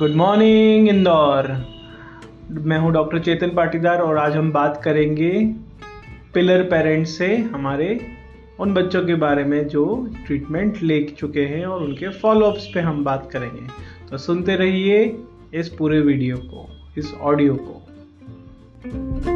Good morning Indore मैं हूँ doctor चेतन पाटीदार और आज हम बात करेंगे पिलर पेरेंट्स से हमारे उन बच्चों के बारे में जो ट्रीटमेंट ले चुके हैं और उनके फॉलोअप्स पे हम बात करेंगे। तो सुनते रहिए इस पूरे वीडियो को, इस ऑडियो को।